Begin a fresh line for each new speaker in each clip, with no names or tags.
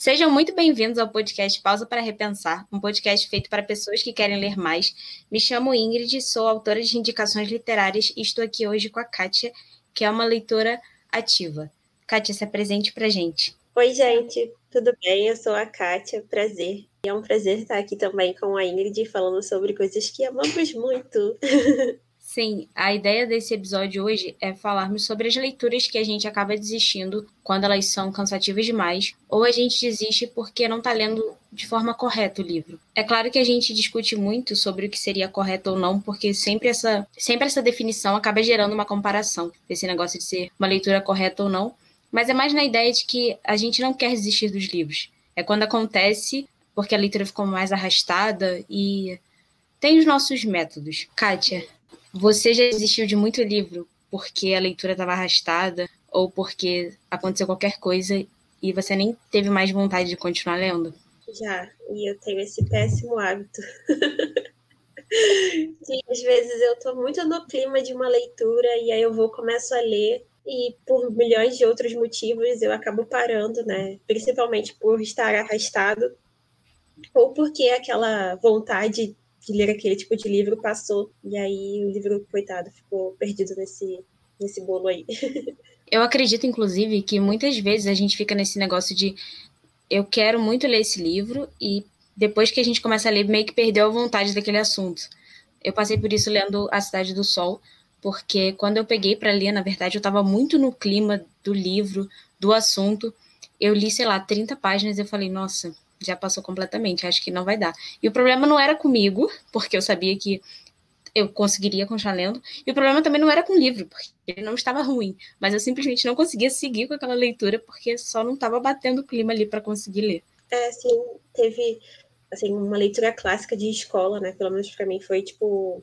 Sejam muito bem-vindos ao podcast Pausa para Repensar, um podcast feito para pessoas que querem ler mais. Me chamo Ingrid, sou autora de indicações literárias e estou aqui hoje com a Kátia, que é uma leitora ativa. Kátia, se apresente para gente.
Oi, gente, tudo bem? Eu sou a Kátia, prazer. E é um prazer estar aqui também com a Ingrid falando sobre coisas que amamos muito.
Sim, a ideia desse episódio hoje é falarmos sobre as leituras que a gente acaba desistindo quando elas são cansativas demais, ou a gente desiste porque não está lendo de forma correta o livro. É claro que a gente discute muito sobre o que seria correto ou não, porque sempre essa, sempre essa definição acaba gerando uma comparação desse negócio de ser uma leitura correta ou não, mas é mais na ideia de que a gente não quer desistir dos livros. É quando acontece porque a leitura ficou mais arrastada e tem os nossos métodos. Kátia, você já desistiu de muito livro porque a leitura estava arrastada ou porque aconteceu qualquer coisa e você nem teve mais vontade de continuar lendo?
Já, e eu tenho esse péssimo hábito. Sim, às vezes eu estou muito no clima de uma leitura e aí eu vou começo a ler e por milhões de outros motivos eu acabo parando, né? Principalmente por estar arrastado ou porque aquela vontade de ler aquele tipo de livro passou. E aí o livro, coitado, ficou perdido nesse, nesse bolo aí.
Eu acredito, inclusive, que muitas vezes a gente fica nesse negócio de eu quero muito ler esse livro e depois que a gente começa a ler, meio que perdeu a vontade daquele assunto. Eu passei por isso lendo A Cidade do Sol, porque quando eu peguei para ler, na verdade, eu estava muito no clima do livro, do assunto. Eu li, sei lá, 30 páginas e eu falei, nossa, já passou completamente, acho que não vai dar. E o problema não era comigo, porque eu sabia que eu conseguiria continuar lendo, e o problema também não era com o livro, porque ele não estava ruim, mas eu simplesmente não conseguia seguir com aquela leitura, porque só não estava batendo o clima ali para conseguir ler.
É, sim, teve assim, uma leitura clássica de escola, né, pelo menos para mim foi tipo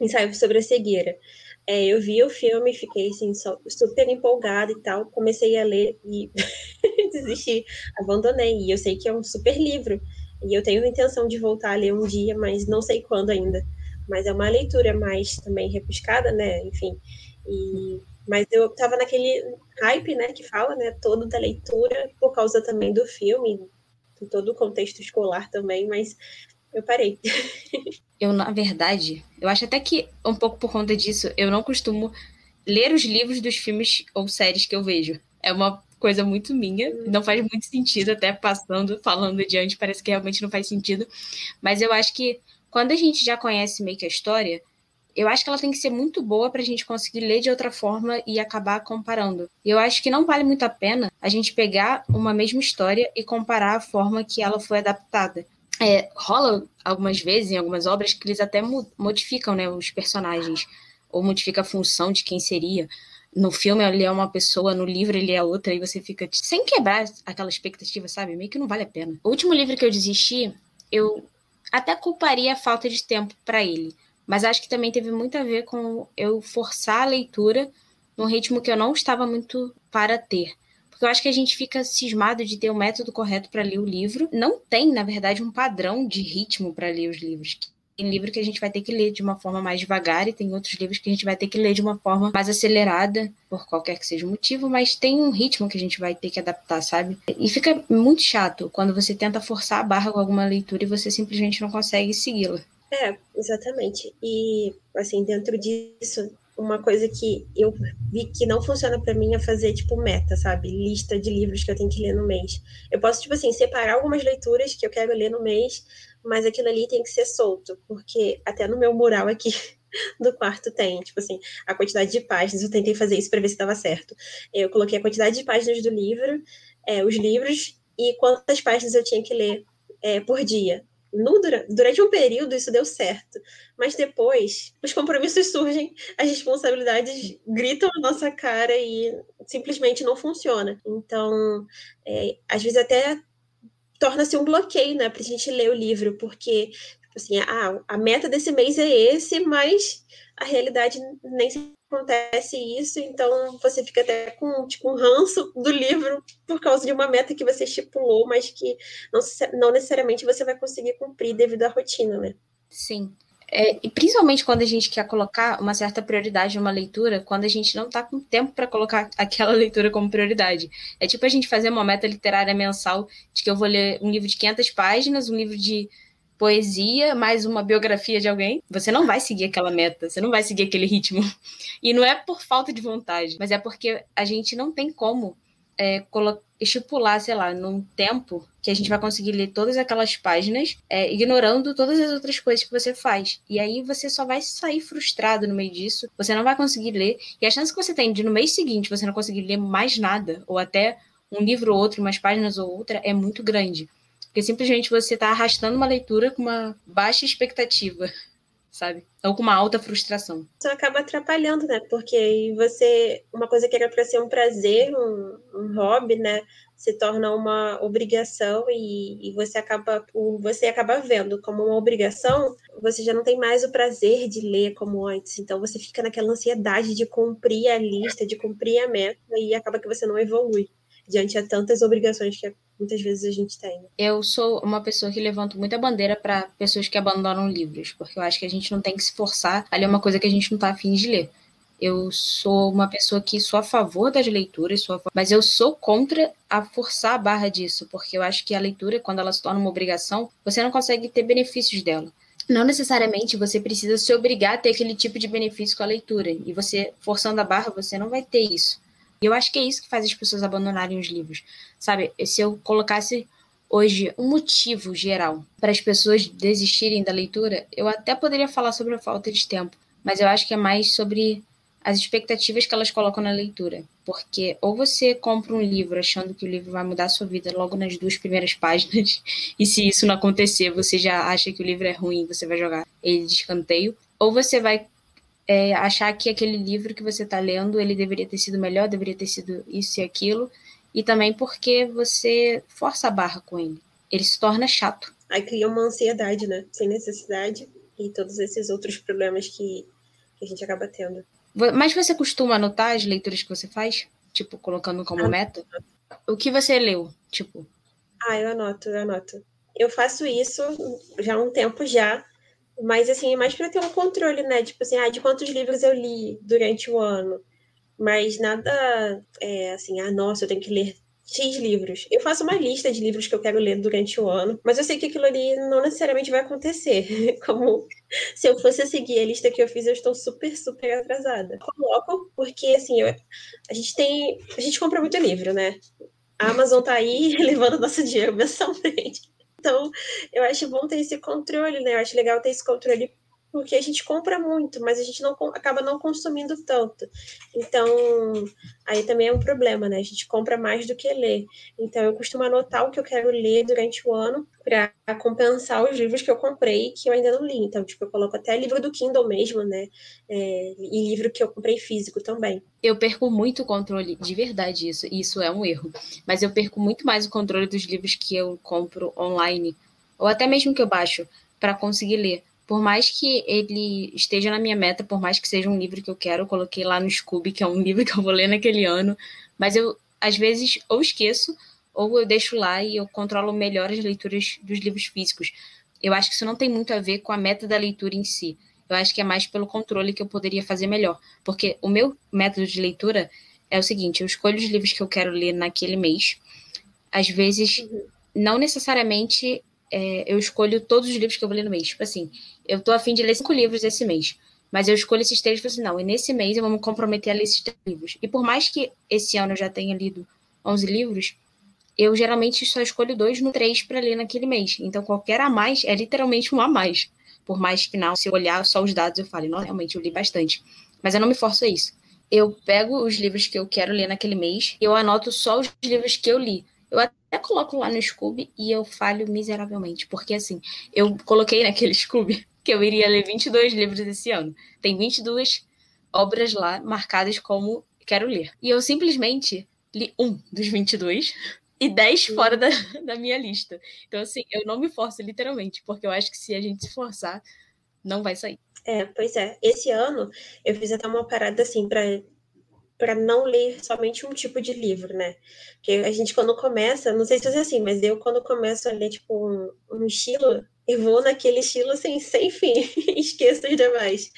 ensaio sobre a cegueira. É, eu vi o filme, fiquei assim, super empolgada e tal, comecei a ler e desisti, abandonei. E eu sei que é um super livro, e eu tenho a intenção de voltar a ler um dia, mas não sei quando ainda. Mas é uma leitura mais também repuscada, né? Enfim. E, mas eu estava naquele hype, né, que fala, né, todo da leitura, por causa também do filme, de todo o contexto escolar também, mas eu parei.
eu, na verdade, eu acho até que um pouco por conta disso, eu não costumo ler os livros dos filmes ou séries que eu vejo. É uma coisa muito minha, hum. não faz muito sentido, até passando, falando adiante, parece que realmente não faz sentido. Mas eu acho que quando a gente já conhece meio que a história, eu acho que ela tem que ser muito boa para a gente conseguir ler de outra forma e acabar comparando. Eu acho que não vale muito a pena a gente pegar uma mesma história e comparar a forma que ela foi adaptada é, rola algumas vezes em algumas obras que eles até modificam né, os personagens, ou modifica a função de quem seria. No filme ele é uma pessoa, no livro ele é outra, e você fica sem quebrar aquela expectativa, sabe? Meio que não vale a pena. O último livro que eu desisti, eu até culparia a falta de tempo para ele, mas acho que também teve muito a ver com eu forçar a leitura num ritmo que eu não estava muito para ter. Porque eu acho que a gente fica cismado de ter o método correto para ler o livro. Não tem, na verdade, um padrão de ritmo para ler os livros. Tem livro que a gente vai ter que ler de uma forma mais devagar e tem outros livros que a gente vai ter que ler de uma forma mais acelerada, por qualquer que seja o motivo, mas tem um ritmo que a gente vai ter que adaptar, sabe? E fica muito chato quando você tenta forçar a barra com alguma leitura e você simplesmente não consegue segui-la.
É, exatamente. E, assim, dentro disso, uma coisa que eu vi que não funciona para mim é fazer, tipo, meta, sabe? Lista de livros que eu tenho que ler no mês. Eu posso, tipo assim, separar algumas leituras que eu quero ler no mês, mas aquilo ali tem que ser solto, porque até no meu mural aqui do quarto tem, tipo assim, a quantidade de páginas. Eu tentei fazer isso para ver se estava certo. Eu coloquei a quantidade de páginas do livro, é, os livros e quantas páginas eu tinha que ler é, por dia no, durante um período isso deu certo, mas depois os compromissos surgem, as responsabilidades gritam na nossa cara e simplesmente não funciona. Então, é, às vezes até torna-se um bloqueio, né, para a gente ler o livro, porque tipo assim, ah, a meta desse mês é esse, mas a realidade nem sempre acontece isso, então você fica até com tipo, um ranço do livro por causa de uma meta que você estipulou, mas que não, não necessariamente você vai conseguir cumprir devido à rotina, né?
Sim. É, e principalmente quando a gente quer colocar uma certa prioridade numa leitura, quando a gente não está com tempo para colocar aquela leitura como prioridade. É tipo a gente fazer uma meta literária mensal de que eu vou ler um livro de 500 páginas, um livro de poesia, mais uma biografia de alguém. Você não vai seguir aquela meta, você não vai seguir aquele ritmo. E não é por falta de vontade, mas é porque a gente não tem como é, estipular, sei lá, num tempo que a gente vai conseguir ler todas aquelas páginas, é, ignorando todas as outras coisas que você faz. E aí você só vai sair frustrado no meio disso, você não vai conseguir ler, e a chance que você tem de no mês seguinte você não conseguir ler mais nada, ou até um livro ou outro, umas páginas ou outra, é muito grande. Porque simplesmente você está arrastando uma leitura com uma baixa expectativa sabe? Ou com uma alta frustração.
Isso acaba atrapalhando, né? Porque você, uma coisa que era para ser um prazer, um, um, hobby, né? Se torna uma obrigação e, e você acaba você acaba vendo como uma obrigação, você já não tem mais o prazer de ler como antes. Então você fica naquela ansiedade de cumprir a lista, de cumprir a meta e acaba que você não evolui diante a tantas obrigações que muitas vezes a gente tem.
Eu sou uma pessoa que levanto muita bandeira para pessoas que abandonam livros, porque eu acho que a gente não tem que se forçar a ler uma coisa que a gente não está afim de ler. Eu sou uma pessoa que sou a favor das leituras, sou mas eu sou contra a forçar a barra disso, porque eu acho que a leitura, quando ela se torna uma obrigação, você não consegue ter benefícios dela. Não necessariamente você precisa se obrigar a ter aquele tipo de benefício com a leitura, e você forçando a barra, você não vai ter isso. E eu acho que é isso que faz as pessoas abandonarem os livros. Sabe, se eu colocasse hoje um motivo geral para as pessoas desistirem da leitura, eu até poderia falar sobre a falta de tempo, mas eu acho que é mais sobre as expectativas que elas colocam na leitura. Porque ou você compra um livro achando que o livro vai mudar a sua vida logo nas duas primeiras páginas, e se isso não acontecer, você já acha que o livro é ruim, você vai jogar ele de escanteio, ou você vai é, achar que aquele livro que você está lendo ele deveria ter sido melhor, deveria ter sido isso e aquilo, e também porque você força a barra com ele. Ele se torna chato.
Aí cria uma ansiedade, né? Sem necessidade, e todos esses outros problemas que, que a gente acaba tendo.
Mas você costuma anotar as leituras que você faz? Tipo, colocando como ah, meta? O que você leu? Tipo.
Ah, eu anoto, eu anoto. Eu faço isso já há um tempo já, mas, assim, é mais para ter um controle, né? Tipo assim, ah, de quantos livros eu li durante o ano. Mas nada, é, assim, ah, nossa, eu tenho que ler X livros. Eu faço uma lista de livros que eu quero ler durante o ano, mas eu sei que aquilo ali não necessariamente vai acontecer. Como se eu fosse seguir a lista que eu fiz, eu estou super, super atrasada. Coloco, porque assim, eu, a gente tem. A gente compra muito livro, né? A Amazon tá aí levando nosso dinheiro mensalmente. Então, eu acho bom ter esse controle, né? Eu acho legal ter esse controle porque a gente compra muito, mas a gente não acaba não consumindo tanto. Então, aí também é um problema, né? A gente compra mais do que lê. Então, eu costumo anotar o que eu quero ler durante o ano para compensar os livros que eu comprei que eu ainda não li. Então, tipo, eu coloco até livro do Kindle mesmo, né? É, e livro que eu comprei físico também.
Eu perco muito o controle, de verdade isso, isso é um erro. Mas eu perco muito mais o controle dos livros que eu compro online, ou até mesmo que eu baixo, para conseguir ler por mais que ele esteja na minha meta, por mais que seja um livro que eu quero, eu coloquei lá no Scooby, que é um livro que eu vou ler naquele ano, mas eu às vezes ou esqueço ou eu deixo lá e eu controlo melhor as leituras dos livros físicos. Eu acho que isso não tem muito a ver com a meta da leitura em si. Eu acho que é mais pelo controle que eu poderia fazer melhor, porque o meu método de leitura é o seguinte: eu escolho os livros que eu quero ler naquele mês. Às vezes, uhum. não necessariamente é, eu escolho todos os livros que eu vou ler no mês. Tipo assim, eu tô afim de ler cinco livros esse mês. Mas eu escolho esses três e falo assim, não, e nesse mês eu vou me comprometer a ler esses três livros. E por mais que esse ano eu já tenha lido 11 livros, eu geralmente só escolho dois no três para ler naquele mês. Então qualquer a mais é literalmente um a mais. Por mais que não, se eu olhar só os dados, eu falo, não, realmente eu li bastante. Mas eu não me forço a isso. Eu pego os livros que eu quero ler naquele mês e eu anoto só os livros que eu li. Eu até coloco lá no Scooby e eu falho miseravelmente, porque assim, eu coloquei naquele Scooby que eu iria ler 22 livros esse ano. Tem 22 obras lá marcadas como quero ler. E eu simplesmente li um dos 22 e 10 fora da, da minha lista. Então, assim, eu não me forço literalmente, porque eu acho que se a gente se forçar, não vai sair.
É, pois é. Esse ano eu fiz até uma parada assim para para não ler somente um tipo de livro, né? Porque a gente, quando começa, não sei se é assim, mas eu, quando começo a ler, tipo, um, um estilo, eu vou naquele estilo assim, sem fim, esqueço os demais.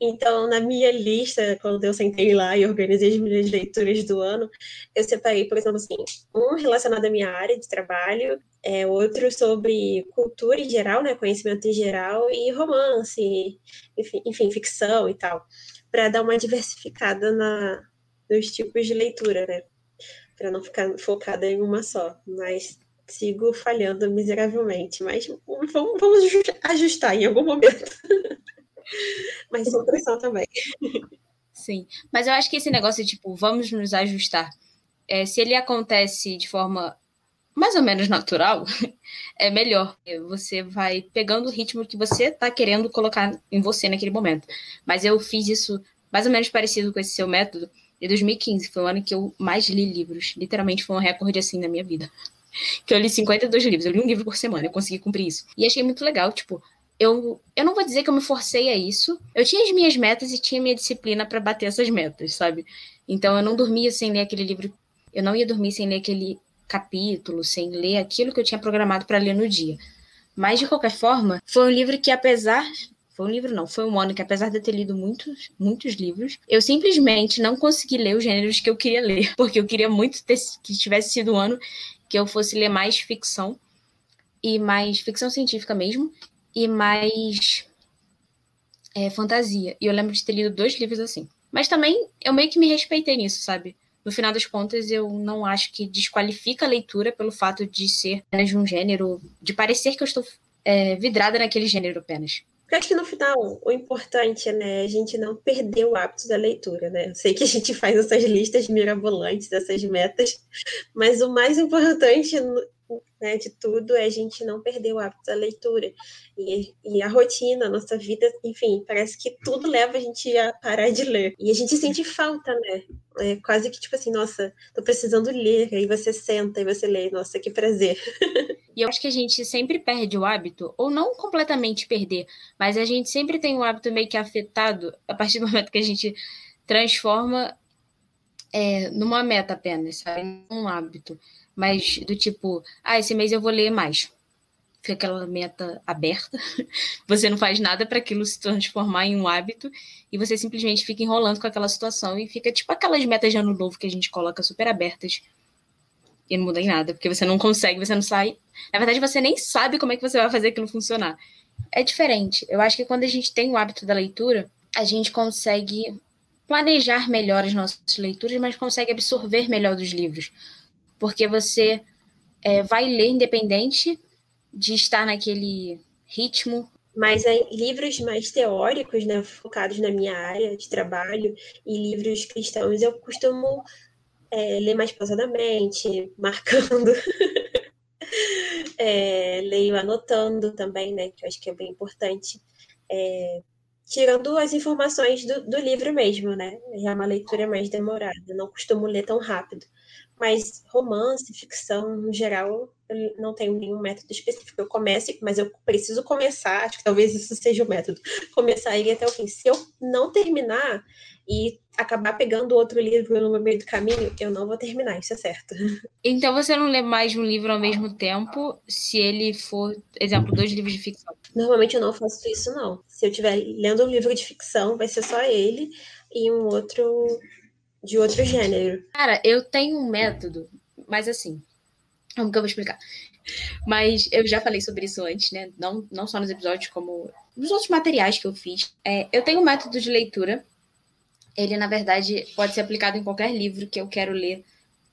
Então, na minha lista, quando eu sentei lá e organizei as minhas leituras do ano, eu separei, por exemplo, assim, um relacionado à minha área de trabalho, é, outro sobre cultura em geral, né, conhecimento em geral, e romance, enfim, enfim ficção e tal, para dar uma diversificada na, nos tipos de leitura, né, para não ficar focada em uma só. Mas sigo falhando miseravelmente, mas vamos, vamos ajustar em algum momento. mas sem pressão também.
Sim, mas eu acho que esse negócio, tipo, vamos nos ajustar, é, se ele acontece de forma mais ou menos natural, é melhor. Você vai pegando o ritmo que você está querendo colocar em você naquele momento. Mas eu fiz isso mais ou menos parecido com esse seu método. Em 2015 foi o ano que eu mais li livros. Literalmente foi um recorde assim na minha vida que eu li 52 livros, eu li um livro por semana, eu consegui cumprir isso. E achei muito legal, tipo, eu, eu não vou dizer que eu me forcei a isso. Eu tinha as minhas metas e tinha minha disciplina para bater essas metas, sabe? Então eu não dormia sem ler aquele livro, eu não ia dormir sem ler aquele capítulo, sem ler aquilo que eu tinha programado para ler no dia. Mas de qualquer forma, foi um livro que apesar foi um livro não, foi um ano que apesar de eu ter lido muitos, muitos livros, eu simplesmente não consegui ler os gêneros que eu queria ler, porque eu queria muito ter, que tivesse sido um ano que eu fosse ler mais ficção e mais ficção científica mesmo e mais é, fantasia. E eu lembro de ter lido dois livros assim. Mas também eu meio que me respeitei nisso, sabe? No final das contas, eu não acho que desqualifica a leitura pelo fato de ser apenas um gênero, de parecer que eu estou é, vidrada naquele gênero apenas.
Porque acho que no final o importante é né, a gente não perder o hábito da leitura, né? Eu sei que a gente faz essas listas mirabolantes, essas metas, mas o mais importante né, de tudo é a gente não perder o hábito da leitura. E, e, a rotina, a nossa vida, enfim, parece que tudo leva a gente a parar de ler. E a gente sente falta, né? É quase que tipo assim, nossa, tô precisando ler. Aí você senta e você lê, nossa, que prazer.
E eu acho que a gente sempre perde o hábito, ou não completamente perder, mas a gente sempre tem o hábito meio que afetado a partir do momento que a gente transforma é, numa meta apenas, sabe? Um hábito. Mas do tipo, ah, esse mês eu vou ler mais. Fica aquela meta aberta, você não faz nada para aquilo se transformar em um hábito e você simplesmente fica enrolando com aquela situação e fica tipo aquelas metas de ano novo que a gente coloca super abertas e não muda em nada, porque você não consegue, você não sai. Na verdade, você nem sabe como é que você vai fazer aquilo funcionar. É diferente. Eu acho que quando a gente tem o hábito da leitura, a gente consegue planejar melhor as nossas leituras, mas consegue absorver melhor dos livros. Porque você é, vai ler independente de estar naquele ritmo.
Mas livros mais teóricos, né, focados na minha área de trabalho, e livros cristãos, eu costumo é, ler mais pausadamente, marcando. é, leio anotando também, né? Que eu acho que é bem importante. É, tirando as informações do, do, livro mesmo, né? É uma leitura mais demorada, não costumo ler tão rápido. Mas romance, ficção, no geral, eu não tenho nenhum método específico. Eu começo, mas eu preciso começar, acho que talvez isso seja o método, começar ir até o fim. Se eu não terminar, e acabar pegando outro livro no meio do caminho, eu não vou terminar, isso é certo.
Então você não lê mais um livro ao mesmo tempo, se ele for, exemplo, dois livros de ficção?
Normalmente eu não faço isso, não. Se eu estiver lendo um livro de ficção, vai ser só ele e um outro de outro gênero.
Cara, eu tenho um método, mas assim, como que eu vou explicar? Mas eu já falei sobre isso antes, né? Não, não só nos episódios, como nos outros materiais que eu fiz. É, eu tenho um método de leitura ele, na verdade, pode ser aplicado em qualquer livro que eu quero ler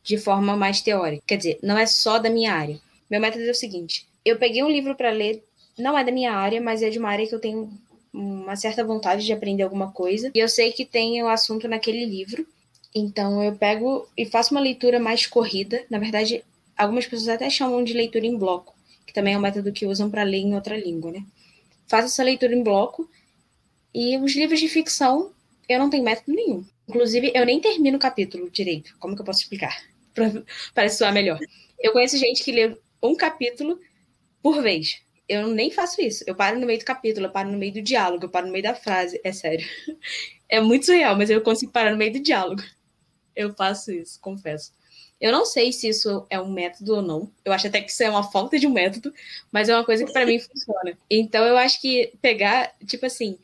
de forma mais teórica. Quer dizer, não é só da minha área. Meu método é o seguinte: eu peguei um livro para ler, não é da minha área, mas é de uma área que eu tenho uma certa vontade de aprender alguma coisa, e eu sei que tem o assunto naquele livro. Então eu pego e faço uma leitura mais corrida. Na verdade, algumas pessoas até chamam de leitura em bloco, que também é um método que usam para ler em outra língua, né? Faço essa leitura em bloco e os livros de ficção eu não tenho método nenhum. Inclusive, eu nem termino o capítulo direito. Como que eu posso explicar? Para soar melhor. Eu conheço gente que lê um capítulo por vez. Eu nem faço isso. Eu paro no meio do capítulo, eu paro no meio do diálogo, eu paro no meio da frase. É sério. É muito surreal, mas eu consigo parar no meio do diálogo. Eu faço isso, confesso. Eu não sei se isso é um método ou não. Eu acho até que isso é uma falta de um método, mas é uma coisa que para mim funciona. Então eu acho que pegar, tipo assim,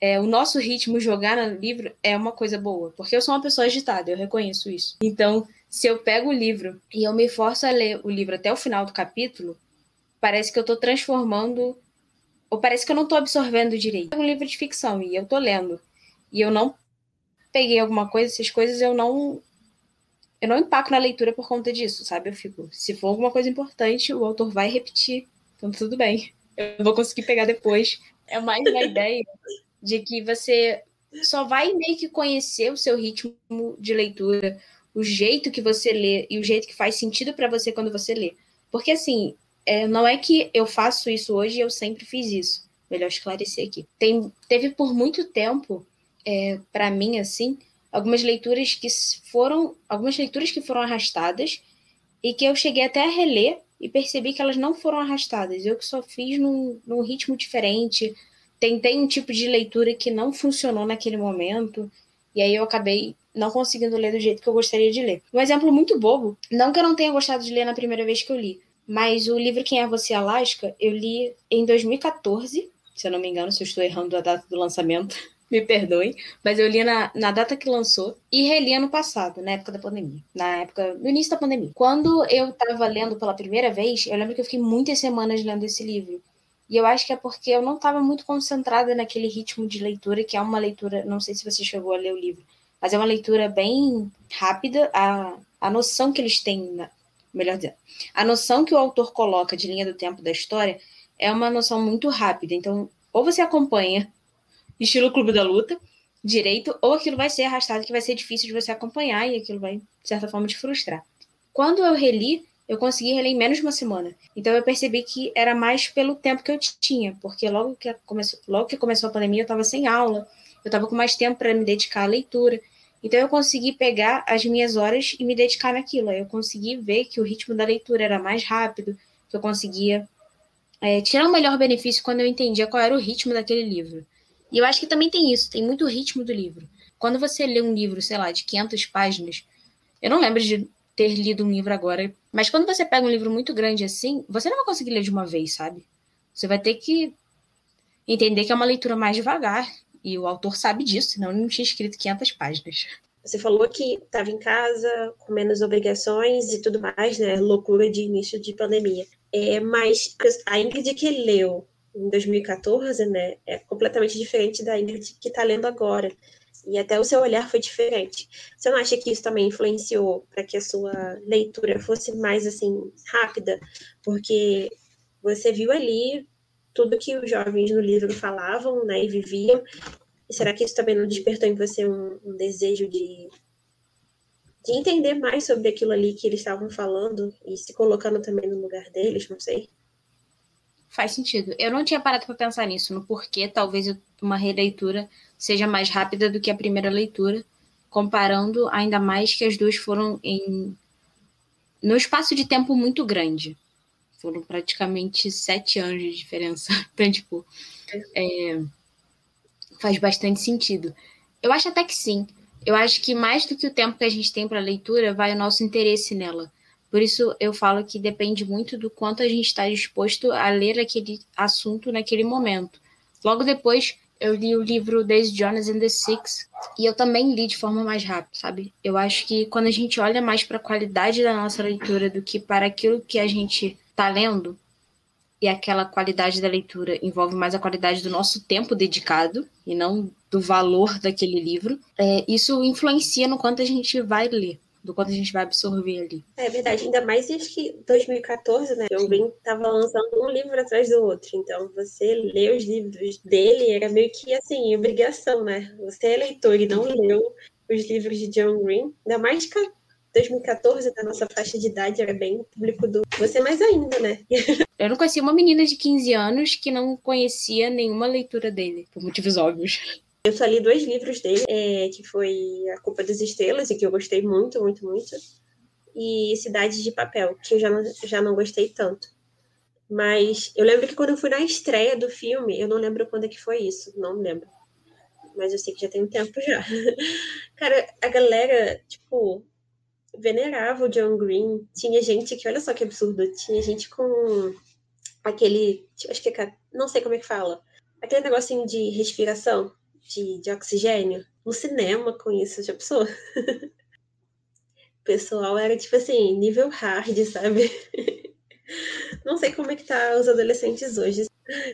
é, o nosso ritmo jogar no livro é uma coisa boa, porque eu sou uma pessoa agitada, eu reconheço isso. Então, se eu pego o livro e eu me forço a ler o livro até o final do capítulo, parece que eu estou transformando, ou parece que eu não estou absorvendo direito. É um livro de ficção e eu estou lendo, e eu não peguei alguma coisa, essas coisas eu não eu não empaco na leitura por conta disso, sabe? Eu fico, se for alguma coisa importante, o autor vai repetir, então tudo bem. Eu vou conseguir pegar depois. É mais uma ideia de que você só vai meio que conhecer o seu ritmo de leitura, o jeito que você lê e o jeito que faz sentido para você quando você lê. Porque assim, é, não é que eu faço isso hoje e eu sempre fiz isso. Melhor esclarecer aqui. Tem, teve por muito tempo, é, para mim, assim, algumas leituras que foram. Algumas leituras que foram arrastadas e que eu cheguei até a reler e percebi que elas não foram arrastadas. Eu que só fiz num, num ritmo diferente. Tentei um tipo de leitura que não funcionou naquele momento. E aí eu acabei não conseguindo ler do jeito que eu gostaria de ler. Um exemplo muito bobo, não que eu não tenha gostado de ler na primeira vez que eu li, mas o livro Quem é Você, Alaska, eu li em 2014, se eu não me engano, se eu estou errando a data do lançamento, me perdoem, mas eu li na, na data que lançou e reli ano passado, na época da pandemia, na época, no início da pandemia. Quando eu estava lendo pela primeira vez, eu lembro que eu fiquei muitas semanas lendo esse livro. E eu acho que é porque eu não estava muito concentrada naquele ritmo de leitura, que é uma leitura, não sei se você chegou a ler o livro, mas é uma leitura bem rápida. A, a noção que eles têm, melhor dizendo, a noção que o autor coloca de linha do tempo da história é uma noção muito rápida. Então, ou você acompanha, estilo Clube da Luta, direito, ou aquilo vai ser arrastado, que vai ser difícil de você acompanhar e aquilo vai, de certa forma, te frustrar. Quando eu reli, eu consegui reler em menos de uma semana. Então eu percebi que era mais pelo tempo que eu tinha, porque logo que começou, logo que começou a pandemia eu estava sem aula, eu estava com mais tempo para me dedicar à leitura. Então eu consegui pegar as minhas horas e me dedicar naquilo. Eu consegui ver que o ritmo da leitura era mais rápido, que eu conseguia é, tirar o melhor benefício quando eu entendia qual era o ritmo daquele livro. E eu acho que também tem isso, tem muito ritmo do livro. Quando você lê um livro, sei lá, de 500 páginas, eu não lembro de ter lido um livro agora, mas quando você pega um livro muito grande assim, você não vai conseguir ler de uma vez, sabe? Você vai ter que entender que é uma leitura mais devagar, e o autor sabe disso, senão ele não tinha escrito 500 páginas.
Você falou que estava em casa, com menos obrigações e tudo mais, né? Loucura de início de pandemia. É, mas a Ingrid que leu em 2014, né, é completamente diferente da Ingrid que está lendo agora. E até o seu olhar foi diferente. Você não acha que isso também influenciou para que a sua leitura fosse mais assim rápida? Porque você viu ali tudo que os jovens no livro falavam né, e viviam. E será que isso também não despertou em você um, um desejo de, de entender mais sobre aquilo ali que eles estavam falando e se colocando também no lugar deles? Não sei.
Faz sentido. Eu não tinha parado para pensar nisso, no porquê talvez uma releitura seja mais rápida do que a primeira leitura, comparando ainda mais que as duas foram em no espaço de tempo muito grande. Foram praticamente sete anos de diferença. Então, tipo, é, faz bastante sentido. Eu acho até que sim. Eu acho que mais do que o tempo que a gente tem para leitura, vai o nosso interesse nela. Por isso eu falo que depende muito do quanto a gente está disposto a ler aquele assunto naquele momento. Logo depois, eu li o livro Daisy Jones and the Six e eu também li de forma mais rápida, sabe? Eu acho que quando a gente olha mais para a qualidade da nossa leitura do que para aquilo que a gente está lendo, e aquela qualidade da leitura envolve mais a qualidade do nosso tempo dedicado e não do valor daquele livro, é, isso influencia no quanto a gente vai ler do quanto a gente vai absorver ali.
É verdade, ainda mais acho que 2014, né? O Ben estava lançando um livro atrás do outro, então você lê os livros dele era meio que assim, obrigação, né? Você é leitor e não leu os livros de John Green, ainda mais que 2014, da nossa faixa de idade, era bem público do. Você mais ainda, né?
Eu não conhecia uma menina de 15 anos que não conhecia nenhuma leitura dele, por motivos óbvios.
Eu só li dois livros dele, é, que foi A Culpa das Estrelas, e que eu gostei muito, muito, muito. E Cidade de Papel, que eu já não, já não gostei tanto. Mas eu lembro que quando eu fui na estreia do filme, eu não lembro quando é que foi isso, não lembro. Mas eu sei que já tem um tempo já. Cara, a galera, tipo, venerava o John Green. Tinha gente que, olha só que absurdo, tinha gente com aquele, acho que é, não sei como é que fala, aquele negocinho de respiração, de, de oxigênio, no cinema com isso, já pensou? o pessoal era tipo assim, nível hard, sabe? não sei como é que tá os adolescentes hoje,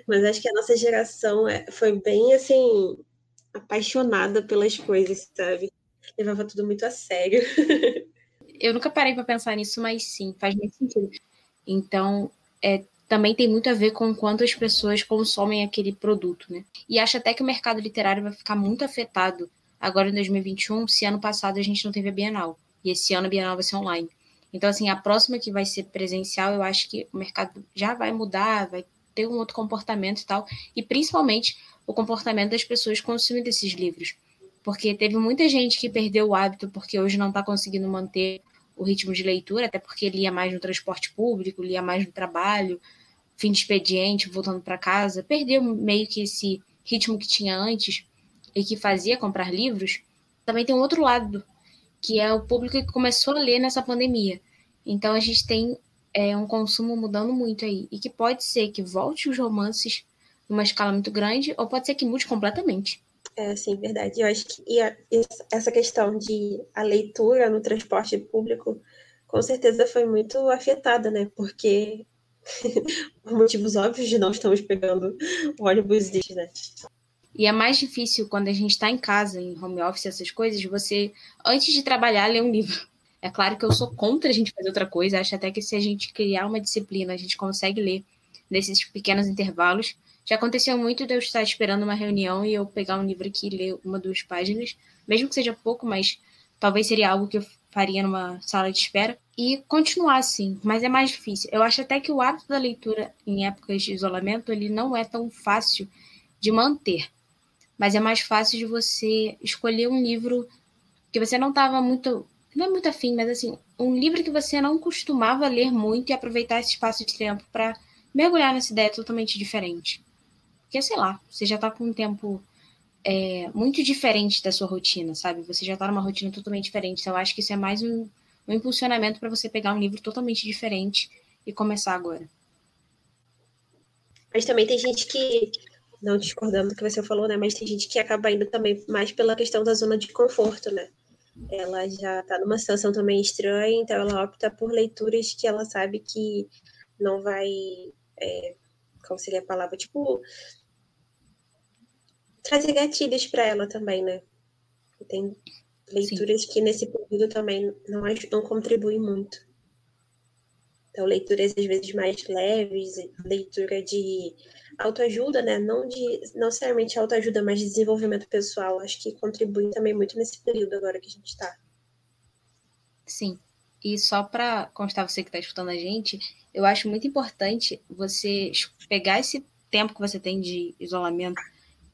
mas acho que a nossa geração é, foi bem assim apaixonada pelas coisas, sabe? Levava tudo muito a sério.
Eu nunca parei para pensar nisso, mas sim, faz muito sentido. Então, é, também tem muito a ver com quanto as pessoas consomem aquele produto, né? E acho até que o mercado literário vai ficar muito afetado agora em 2021, se ano passado a gente não teve a Bienal. E esse ano a Bienal vai ser online. Então, assim, a próxima que vai ser presencial, eu acho que o mercado já vai mudar, vai ter um outro comportamento e tal. E principalmente o comportamento das pessoas consumindo esses livros. Porque teve muita gente que perdeu o hábito porque hoje não está conseguindo manter o ritmo de leitura, até porque lia mais no transporte público, lia mais no trabalho, fim de expediente, voltando para casa, perdeu meio que esse ritmo que tinha antes e que fazia comprar livros. Também tem um outro lado, que é o público que começou a ler nessa pandemia. Então a gente tem é, um consumo mudando muito aí. E que pode ser que volte os romances numa escala muito grande, ou pode ser que mude completamente.
É, sim, verdade. Eu acho que a, essa questão de a leitura no transporte público, com certeza foi muito afetada, né? Porque, por motivos óbvios de não estamos pegando ônibus, né?
E é mais difícil quando a gente está em casa, em home office, essas coisas, você, antes de trabalhar, ler um livro. É claro que eu sou contra a gente fazer outra coisa, acho até que se a gente criar uma disciplina, a gente consegue ler nesses pequenos intervalos. Já aconteceu muito de eu estar esperando uma reunião e eu pegar um livro aqui e ler uma, duas páginas, mesmo que seja pouco, mas talvez seria algo que eu faria numa sala de espera e continuar assim, mas é mais difícil. Eu acho até que o hábito da leitura em épocas de isolamento ele não é tão fácil de manter, mas é mais fácil de você escolher um livro que você não estava muito, não é muito afim, mas assim, um livro que você não costumava ler muito e aproveitar esse espaço de tempo para mergulhar nessa ideia totalmente diferente. Porque, sei lá, você já tá com um tempo é, muito diferente da sua rotina, sabe? Você já tá numa rotina totalmente diferente. Então, eu acho que isso é mais um, um impulsionamento para você pegar um livro totalmente diferente e começar agora.
Mas também tem gente que, não discordando do que você falou, né? Mas tem gente que acaba indo também mais pela questão da zona de conforto, né? Ela já tá numa situação também estranha, então ela opta por leituras que ela sabe que não vai. É, qual seria a palavra? Tipo, trazer gatilhos para ela também, né? Tem leituras Sim. que nesse período também não, não contribuem muito. Então, leituras às vezes mais leves, leitura de autoajuda, né? Não de não necessariamente autoajuda, mas de desenvolvimento pessoal. Acho que contribui também muito nesse período agora que a gente está.
Sim. E só para constar você que está escutando a gente, eu acho muito importante você pegar esse tempo que você tem de isolamento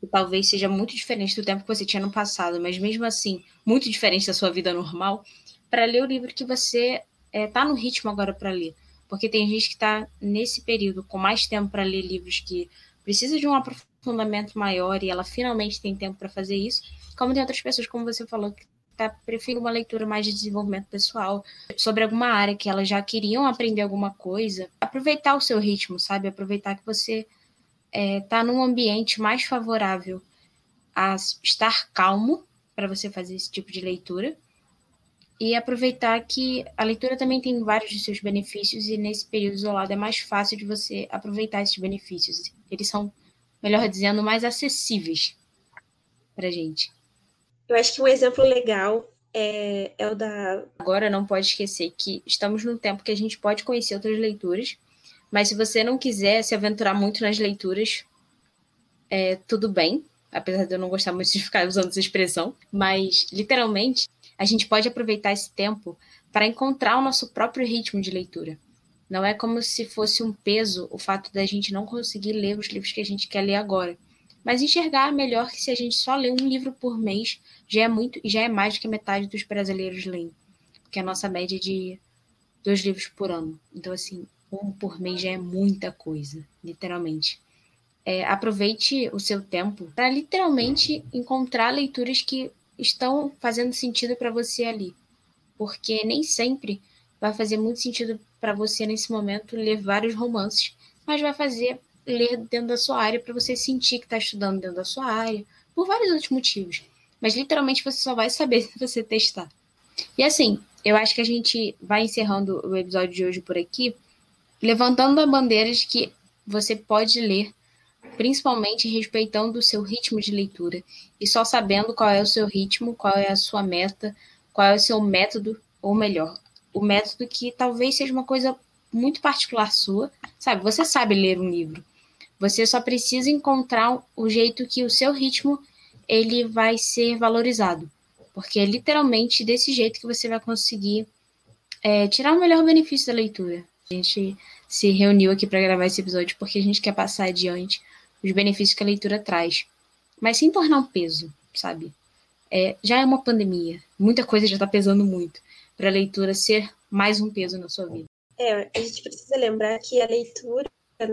que talvez seja muito diferente do tempo que você tinha no passado, mas mesmo assim, muito diferente da sua vida normal, para ler o livro que você está é, tá no ritmo agora para ler. Porque tem gente que está nesse período com mais tempo para ler livros que precisa de um aprofundamento maior e ela finalmente tem tempo para fazer isso, como tem outras pessoas, como você falou, que tá, preferem uma leitura mais de desenvolvimento pessoal, sobre alguma área que elas já queriam aprender alguma coisa. Aproveitar o seu ritmo, sabe? Aproveitar que você está é, tá num ambiente mais favorável a estar calmo para você fazer esse tipo de leitura e aproveitar que a leitura também tem vários de seus benefícios e nesse período isolado é mais fácil de você aproveitar esses benefícios. Eles são, melhor dizendo, mais acessíveis para gente.
Eu acho que um exemplo legal é, é o da.
Agora não pode esquecer que estamos num tempo que a gente pode conhecer outras leituras mas se você não quiser se aventurar muito nas leituras, é, tudo bem. Apesar de eu não gostar muito de ficar usando essa expressão. Mas, literalmente, a gente pode aproveitar esse tempo para encontrar o nosso próprio ritmo de leitura. Não é como se fosse um peso o fato da gente não conseguir ler os livros que a gente quer ler agora. Mas enxergar melhor que se a gente só ler um livro por mês já é muito já é mais do que metade dos brasileiros leem. Porque a nossa média é de dois livros por ano. Então, assim, um por mês já é muita coisa, literalmente. É, aproveite o seu tempo para literalmente encontrar leituras que estão fazendo sentido para você ali. porque nem sempre vai fazer muito sentido para você nesse momento ler vários romances, mas vai fazer ler dentro da sua área para você sentir que está estudando dentro da sua área, por vários outros motivos. Mas literalmente você só vai saber se você testar. E assim, eu acho que a gente vai encerrando o episódio de hoje por aqui, levantando a bandeira de que você pode ler, principalmente respeitando o seu ritmo de leitura e só sabendo qual é o seu ritmo, qual é a sua meta, qual é o seu método, ou melhor, o método que talvez seja uma coisa muito particular sua, sabe? Você sabe ler um livro. Você só precisa encontrar o jeito que o seu ritmo ele vai ser valorizado, porque é literalmente desse jeito que você vai conseguir é, tirar o melhor benefício da leitura. A gente se reuniu aqui para gravar esse episódio porque a gente quer passar adiante os benefícios que a leitura traz, mas sem tornar um peso, sabe? É, já é uma pandemia, muita coisa já está pesando muito para a leitura ser mais um peso na sua vida.
É, a gente precisa lembrar que a leitura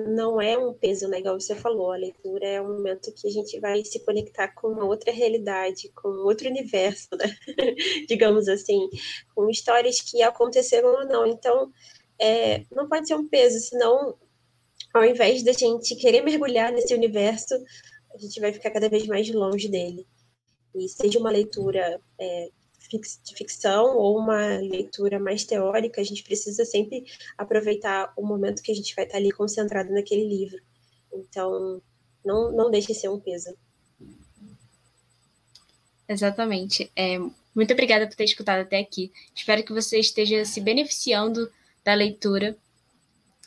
não é um peso, né? Igual você falou, a leitura é um momento que a gente vai se conectar com uma outra realidade, com outro universo, né? Digamos assim, com histórias que aconteceram ou não. Então, é, não pode ser um peso, senão, ao invés da gente querer mergulhar nesse universo, a gente vai ficar cada vez mais longe dele. E seja uma leitura é, de ficção ou uma leitura mais teórica, a gente precisa sempre aproveitar o momento que a gente vai estar ali concentrado naquele livro. Então, não, não deixe ser um peso.
Exatamente. É, muito obrigada por ter escutado até aqui. Espero que você esteja se beneficiando da leitura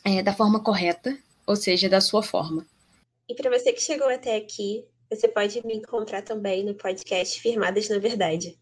é, da forma correta, ou seja, da sua forma.
E para você que chegou até aqui, você pode me encontrar também no podcast Firmadas na Verdade.